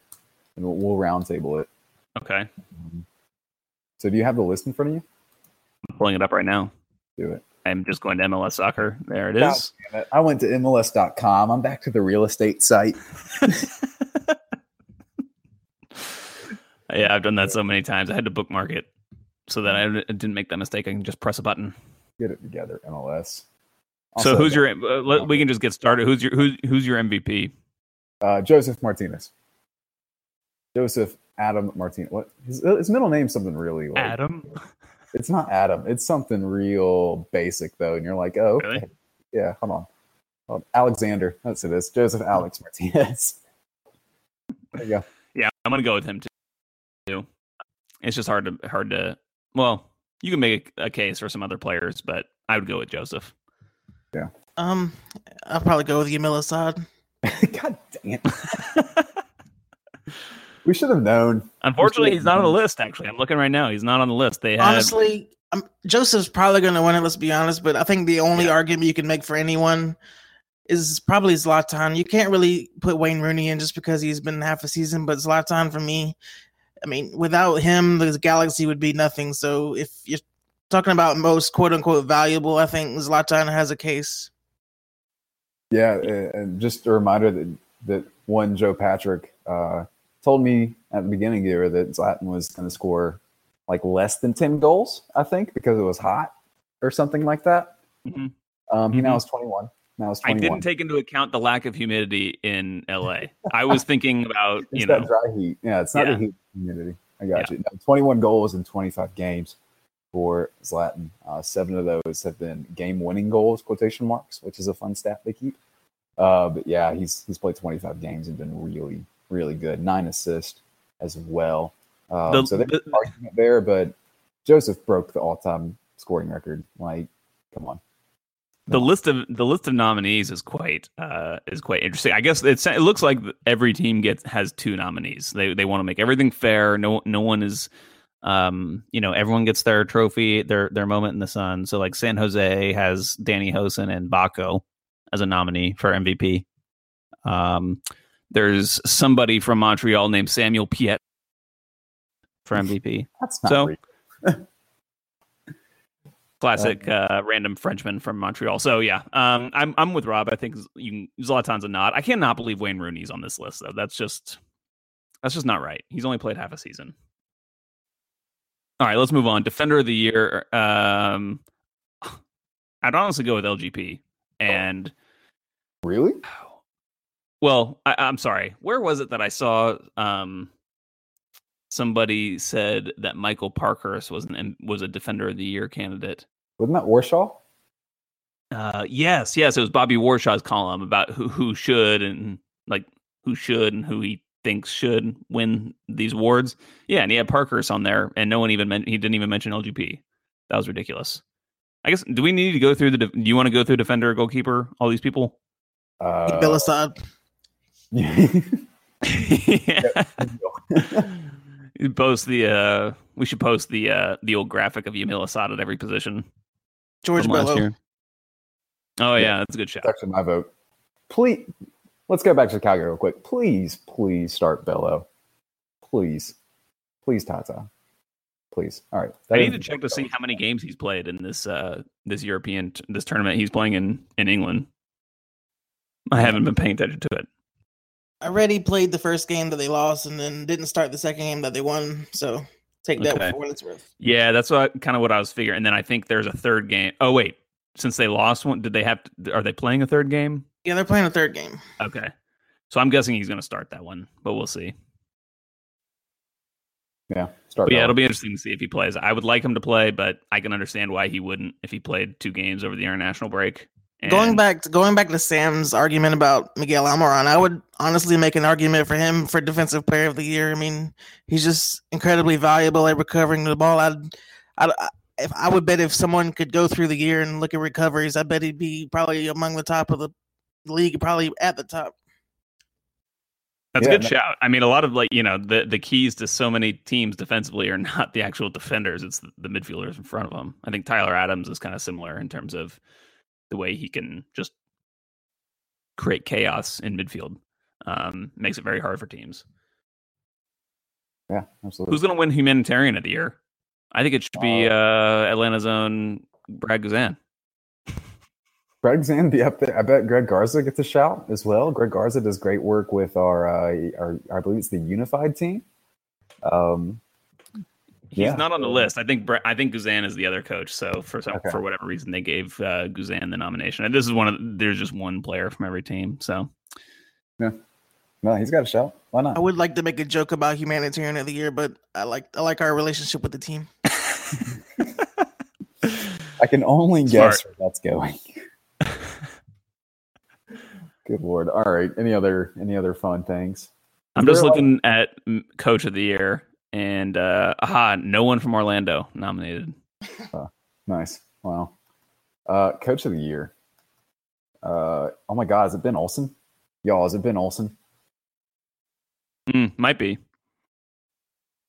and we'll, we'll round table it. Okay, So, do you have the list in front of you? I'm pulling it up right now. Do it. I'm just going to MLS Soccer. There it is. It. I went to MLS.com. I'm back to the real estate site. Yeah, I've done that so many times. I had to bookmark it so that I didn't make that mistake. I can just press a button. Get it together, MLS. so who's your? Uh, let, we can just get started. Who's your who's who's your MVP? uh, Josef Martinez? Josef Adam Martinez. What his, his middle name's something really like Adam. It's not Adam. It's something real basic though, and you're like, oh, okay. Really? yeah. Hold on. Hold on. Alexander. That's it. Is Josef Alex Martinez. there you go. Yeah, I'm gonna go with him too. It's just hard to hard to. Well, you can make a, a case for some other players, but I would go with Josef. Yeah. Um, I'll probably go with Yamil Asad. God dang it. We should have known. Unfortunately, he's not on the list. Actually, I'm looking right now. He's not on the list. They had Honestly, um, Josef's probably going to win it. Let's be honest. But I think the only argument you can make for anyone is probably Zlatan. You can't really put Wayne Rooney in just because he's been half a season. But Zlatan, for me, I mean, without him, the Galaxy would be nothing. So if you're talking about most quote unquote valuable, I think Zlatan has a case. Yeah, uh, and just a reminder that that one Joe Patrick uh, told me at the beginning of the year that Zlatan was going to score like less than ten goals, I think, because it was hot or something like that. Mhm. Um, he now Mhm. is twenty one. Now is I didn't take into account the lack of humidity in LA. I was thinking about It's you that know dry heat. Yeah, it's not Yeah. the heat humidity. I got you. No, twenty one goals in twenty five games for Zlatan. Uh, seven of those have been game-winning goals, quotation marks, which is a fun stat they keep. Uh, but yeah, he's he's played 25 games and been really, really good. Nine assists as well. Um, The- so there's the- an argument there, but Josef broke the all-time scoring record. Like, come on. the list of the list of nominees is quite uh is quite interesting. I guess it's it looks like every team gets has two nominees. They they want to make everything fair. No no one is um you know everyone gets their trophy their their moment in the sun. So like San Jose has Danny Hoesen and Vako as a nominee for MVP. Um there's somebody from Montreal named Samuel Piette for MVP. That's not So- classic uh, random Frenchman from Montreal. So yeah, um, I'm I'm with Rob. I think you can, Zlatan's a nod. I cannot believe Wayne Rooney's on this list though. That's just that's just not right. He's only played half a season. All right, let's move on. Defender of the year. Um, I'd honestly go with LGP. And Really? Well, I, I'm sorry. Where was it that I saw um, somebody said that Michael Parkhurst was an was a Defender of the Year candidate? Wasn't that Warshaw? Uh, yes, yes, it was Bobby Warshaw's column about who who should and like who should and who he thinks should win these awards. Yeah, and he had Parkhurst on there, and no one even meant he didn't even mention LGP. That was ridiculous. I guess do we need to go through the? de- Do you want to go through defender, goalkeeper, all these people? Uh, Bill Assad. Post the uh we should post the uh the old graphic of Yamil Asad at every position George from Bello. Oh yeah, Yeah. that's a good shot. That's actually my vote. Please, let's go back to Calgary real quick. Please, please start Bello. Please, please, Tata. Please. All right. I need to check to see how many games he's played in this uh this European t- this tournament he's playing in in England. I haven't been paying attention to it. I read he played the first game that they lost and then didn't start the second game that they won. So take that Okay. for what it's worth. Yeah, that's what kind of what I was figuring. And then I think there's a third game. Oh wait, since they lost one, did they have? To, are they playing a third game? Yeah, they're playing a third game. Okay, so I'm guessing he's going to start that one, but we'll see. Yeah. Start But yeah, it'll be interesting to see if he plays. I would like him to play, but I can understand why he wouldn't if he played two games over the international break. Going back to going back to Sam's argument about Miguel Almiron, I would honestly make an argument for him for defensive player of the year. I mean, he's just incredibly valuable at recovering the ball. I'd, I'd, if I would bet if someone could go through the year and look at recoveries, I bet he'd be probably among the top of the league, probably at the top. That's Yeah, a good no- shout. I mean, a lot of like you know the the keys to so many teams defensively are not the actual defenders; it's the, the midfielders in front of them. I think Tyler Adams is kind of similar in terms of the way he can just create chaos in midfield. Um, makes it very hard for teams. Yeah, absolutely. Who's going to win humanitarian of the year? I think it should be uh, Atlanta's own Brad Guzan. Greg Zan be up there. I bet Greg Garza gets a shout as well. Greg Garza does great work with our, uh, our I believe it's the unified team. Um, He's Yeah. not on the list. I think Bra- I think Guzan is the other coach. So for some, Okay. for whatever reason, they gave uh, Guzan the nomination. And this is one of there's just one player from every team. So yeah, no, he's got a shout. Why not? I would like to make a joke about humanitarian of the year, but I like I like our relationship with the team. I can only Smart. guess where that's going. Good lord. All right. Any other any other fun things? I'm just there a looking at coach of the year, and uh, aha, no one from Orlando nominated. Nice. Wow. Uh, coach of the year. Uh, oh my God, has it been Olsen? Y'all, has it been Olsen? Mm, might be.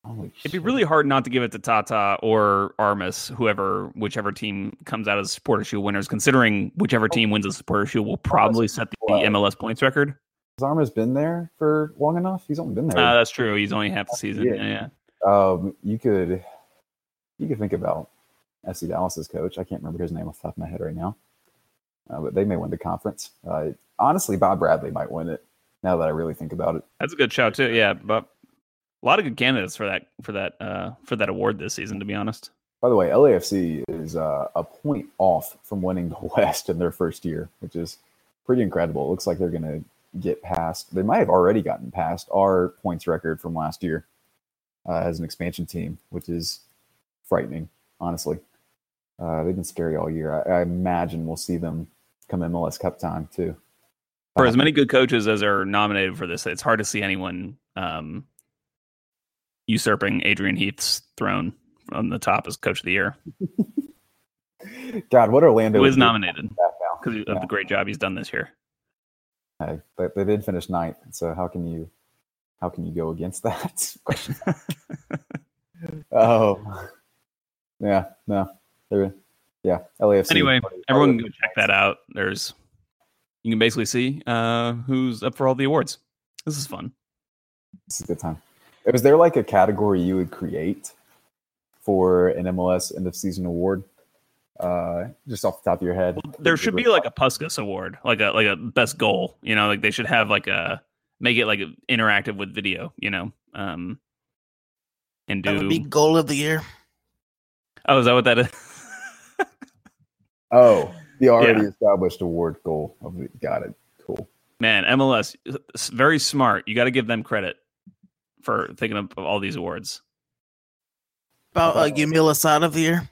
Holy It'd be shit. really hard not to give it to Tata or Armas, whoever, whichever team comes out as supporter shield winners. Considering whichever team wins the supporter shoe will probably set the MLS points record. Has Armas been there for long enough? He's only been there. Uh, that's true. He's only half the season. Yeah. Yeah, yeah. um, you could you could think about FC Dallas's coach. I can't remember his name off the top of my head right now, uh, but they may win the conference. Uh, honestly, Bob Bradley might win it. Now that I really think about it, That's a good shout too. Yeah, but a lot of good candidates for that for that uh for that award this season. To be honest, by the way, LAFC is uh, a point off from winning the West in their first year, which is pretty incredible. It looks like they're going to get past. They might have already gotten past our points record from last year uh, as an expansion team, which is frightening. Honestly, uh, they've been scary all year. I, I imagine we'll see them come MLS Cup time too. For as many good coaches as are nominated for this, it's hard to see anyone um, usurping Adrian Heath's throne on the top as coach of the year. God, what Orlando would nominated because of Yeah. the great job he's done this year. Hey, but they did finish ninth, so how can you how can you go against that? Question. oh, yeah, no, they're yeah, LAFC. Anyway, Everyone can go check that out. There's you can basically see uh, who's up for all the awards. This is fun. This is a good time. Was there like a category you would create for an MLS end of season award? Uh, just off the top of your head, There should be like a Puskas award, like a like a best goal. You know, like they should have like a make it like interactive with video. You know, um, and That would do. be goal of the year. oh, is that what that is? Oh, the already Yeah. established award goal. Of the, got it. Cool. Man, MLS very smart. You got to give them credit for thinking of all these awards. About uh, Yamil Asad of the year.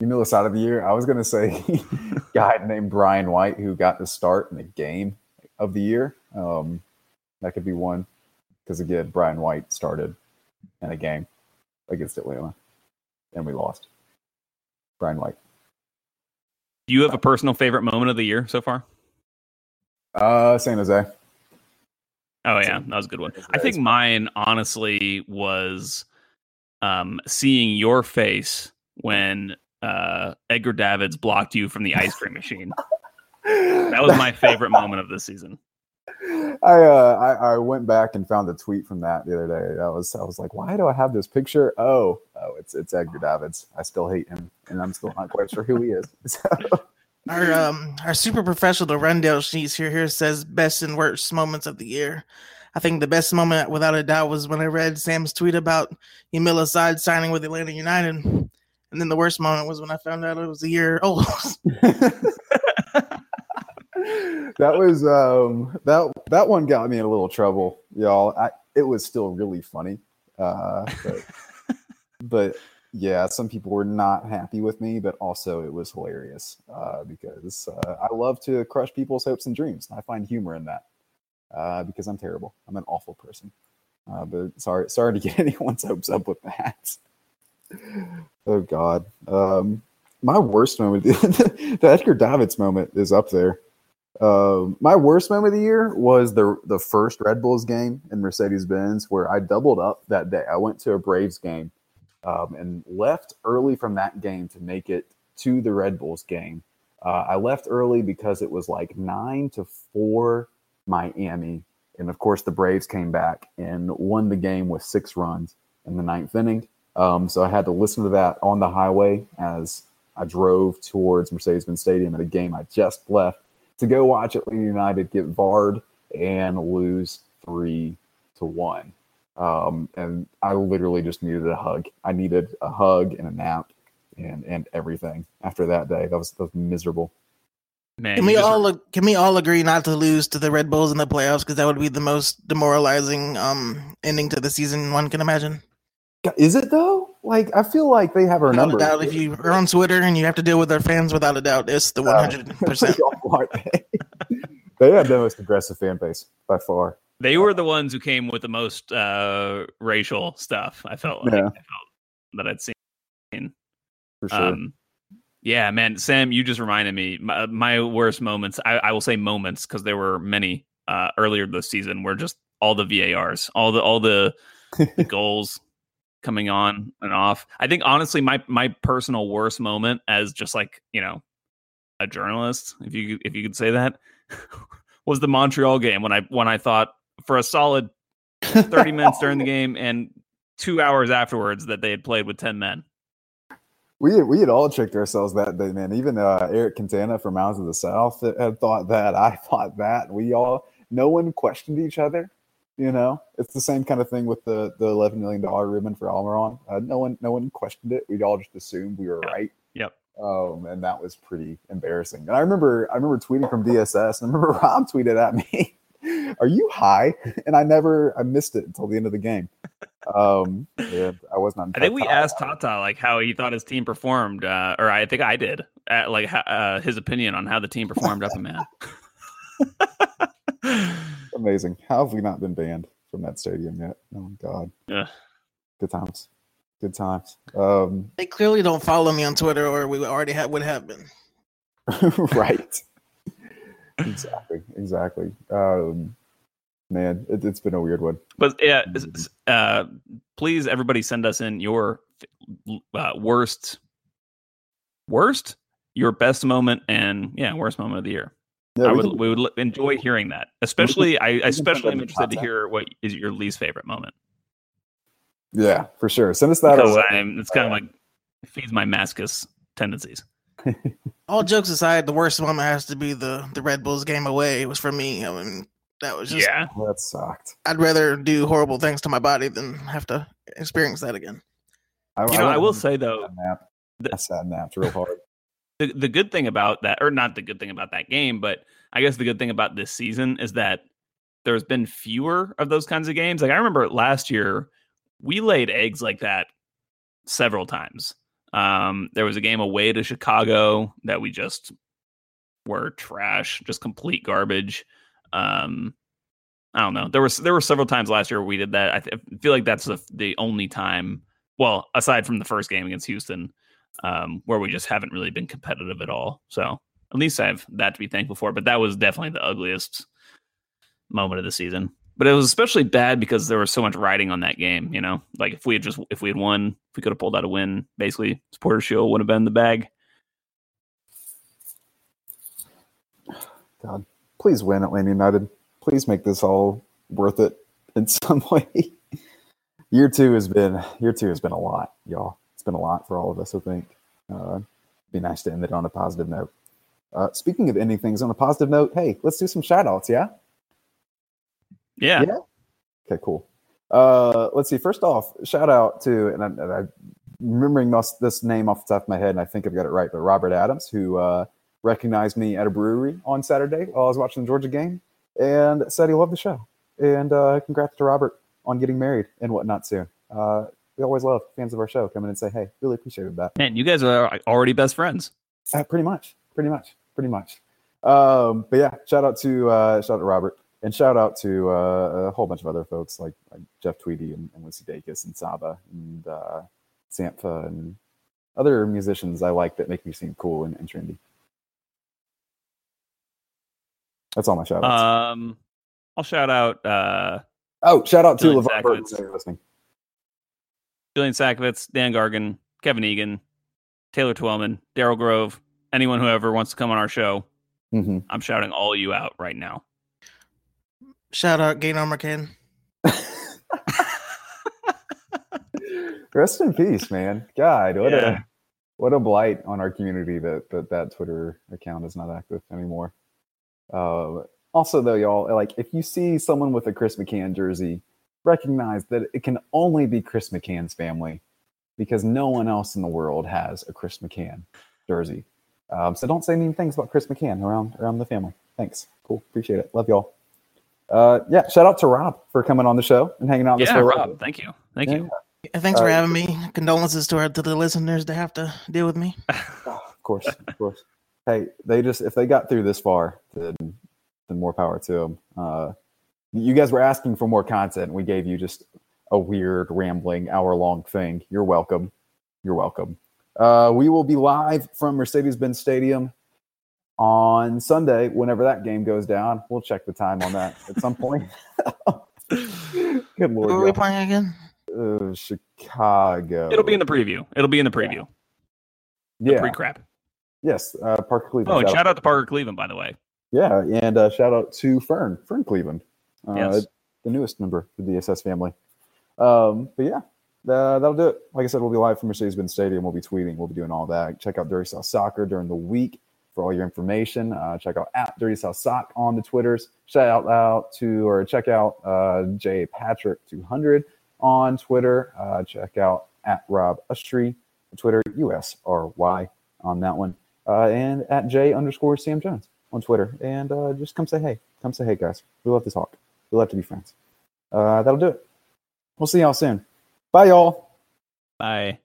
You know, side of the year. I was gonna say guy named Brian White who got the start in the game of the year. Um, that could be one because again, Brian White started in a game against Atlanta, and we lost. Brian White. Do you have a personal favorite moment of the year so far? Uh, San Jose. Oh yeah, that was a good one. I think mine honestly was um, seeing your face when uh, Edgar Davids blocked you from the ice cream machine. That was my favorite moment of the season. I, uh, I I went back and found a tweet from that the other day. I was I was like, why do I have this picture? Oh, oh, it's it's Edgar Davids. I still hate him, and I'm still not quite sure who he is. So, Our um our super professional the rundown sheets here here says best and worst moments of the year. I think the best moment, without a doubt, was when I read Sam's tweet about Yamil Asad signing with Atlanta United. And then the worst moment was when I found out it was a year old. that was um that that one got me in a little trouble, y'all. I, it was still really funny, uh, but, but yeah, some people were not happy with me, but also it was hilarious uh, because uh, I love to crush people's hopes and dreams. I find humor in that uh, because I'm terrible. I'm an awful person. Uh, but sorry, sorry to get anyone's hopes up with that. oh God, um, my worst moment, the Edgar Davids moment, is up there. Um, my worst moment of the year was the the first Red Bulls game in Mercedes Benz, where I doubled up that day. I went to a Braves game um, and left early from that game to make it to the Red Bulls game. Uh, I left early because it was like nine to four Miami, and of course the Braves came back and won the game with six runs in the ninth inning. Um, so I had to listen to that on the highway as I drove towards Mercedes-Benz Stadium at a game I just left to go watch Atlanta United get VAR'd and lose three to one. Um, and I literally just needed a hug. I needed a hug and a nap and and everything after that day. That was, that was miserable. Man, Can we just- all can we all agree not to lose to the Red Bulls in the playoffs because that would be the most demoralizing um ending to the season one can imagine. Is it though? Like I feel like they have our Without a number. doubt, if you are on Twitter and you have to deal with their fans, without a doubt, it's the one hundred percent. they have the most aggressive fan base by far. they were the ones who came with the most uh, racial stuff. I felt like Yeah. I felt that I'd seen. For sure. Um, yeah, man, Sam, you just reminded me. My, my worst moments. I, I will say moments because there were many uh, earlier this season. Were just all the VARs, all the all the, the goals coming on and off. I think honestly, my my personal worst moment as just like you know a journalist, if you if you could say that, was the Montreal game when I when I thought for a solid thirty minutes during the game and two hours afterwards that they had played with ten men. We had, we had all tricked ourselves that day, man. Even uh, Eric Quintana from Mounds of the South had thought that. I thought that. We all, no one questioned each other. You know, it's the same kind of thing with the the eleven million dollar ribbon for Almiron. Uh, no one no one questioned it. We all just assumed we were right. Yep. Um, and that was pretty embarrassing. And I remember I remember tweeting from DSS. And I remember Rob tweeted at me, "Are you high?" And I never I missed it until the end of the game. Um, and I was not. I think we asked Tata like how he thought his team performed, uh, or I think I did, at, like uh, his opinion on how the team performed up in man. Amazing. How have we not been banned from that stadium yet? Oh my god. Yeah. Good times. Good times. Um, They clearly don't follow me on Twitter, or we already have would have been. right. exactly. Exactly. Um, man, it, it's been a weird one. But yeah, s- s- uh, please, everybody, send us in your uh, worst, worst, your best moment, and yeah, worst moment of the year. Yeah, I we would can- we would enjoy hearing that. Especially, I especially am interested to hear what is your least favorite moment yeah, for sure. Send us that. because. I'm it's kind of like it feeds my mascus tendencies. All jokes aside, the worst moment has to be the the Red Bulls game away. It was for me. I mean, that was just. yeah, oh, That sucked. I'd rather do horrible things to my body than have to experience that again. I, you know, I will say though, and nap. the- I sat napped real hard. The, the good thing about that, or not the good thing about that game, but I guess the good thing about this season is that there's been fewer of those kinds of games. Like I remember last year, we laid eggs like that several times. Um, there was a game away to Chicago that we just were trash, just complete garbage. Um, I don't know. There was there were several times last year we did that. I, th- I feel like that's the, the only time. Well, aside from the first game against Houston, um, where we just haven't really been competitive at all. So at least I have that to be thankful for. But that was definitely the ugliest moment of the season. But it was especially bad because there was so much riding on that game. You know, like if we had just if we had won, if we could have pulled out a win, basically supporter shield would have been the bag. God, please win Atlanta United. Please make this all worth it in some way. year two has been year two has been a lot, y'all. Been a lot for all of us. I think. Uh, be nice to end it on a positive note. Uh, speaking of ending things on a positive note, hey, let's do some shout outs, yeah? Yeah. Yeah. Okay, cool. Uh, let's see. First off, shout out to, and, I, I'm remembering this, this name off the top of my head, and I think I've got it right, but Robert Adams, who uh, recognized me at a brewery on Saturday while I was watching the Georgia game and said he loved the show. And uh, congrats to Robert on getting married and whatnot soon. Uh, we always love fans of our show come in and say, hey, really appreciated that. Man, you guys are already best friends. Uh, pretty much, pretty much, pretty much. Um, but yeah, shout out to uh, shout out to Robert, and shout out to uh, a whole bunch of other folks like, like Jeff Tweedy and, and Lucy Dacus and Saba and uh, Sampha and other musicians I like that make me seem cool and, and trendy. That's all my shout outs. Um, I'll shout out uh, oh, shout out to LeVar Burton Sackowitz. if you're listening. Julian Sakovitz, Dan Gargan, Kevin Egan, Taylor Twellman, Daryl Grove, anyone who ever wants to come on our show. hmm I'm shouting all you out right now. Shout out Gain Armor Ken. Rest in peace, man. God, what Yeah. a what a blight on our community that that, that Twitter account is not active anymore. Uh, also, though, y'all, like if you see someone with a Chris McCann jersey, recognize that it can only be Chris McCann's family because no one else in the world has a Chris McCann jersey. Um, so don't say mean things about Chris McCann around around the family. Thanks. Cool. Appreciate it. Love y'all. Uh, yeah. Shout out to Rob for coming on the show and hanging out. this Yeah, way. Rob, thank you. Thank you. And thanks for Uh, having me. Condolences to our to the listeners to have to deal with me. of course, of course. Hey, they just if they got through this far, then then more power to them. Uh, you guys were asking for more content. We gave you just a weird, rambling, hour long thing. You're welcome. You're welcome. Uh, we will be live from Mercedes-Benz Stadium on Sunday. Whenever that game goes down, we'll check the time on that at some point. Good lord, Who are we playing again? Uh, Chicago. It'll be in the preview. It'll be in the preview. The yeah. pre-crap. Yes, uh, Parker Cleveland. Oh, and Shout out shout out to Parker Cleveland, by the way. Yeah, and uh, shout out to Fern, Fern Cleveland, uh, Yes. the newest member of the DSS family. Um, but yeah, uh, that'll do it. Like I said, we'll be live from Mercedes-Benz Stadium. We'll be tweeting. We'll be doing all that. Check out Dirty South Soccer during the week for all your information. Uh, check out at Dirty South Sock on the Twitters. Shout out, to or check out uh, J Patrick 200 on Twitter. Uh, check out at Rob Usry on Twitter, U S R Y on that one, uh, and at J underscore Sam Jones on Twitter. And uh, just come say hey. Come say hey, guys. We love to talk. We love to be friends. Uh, that'll do it. We'll see y'all soon. Bye, y'all. Bye.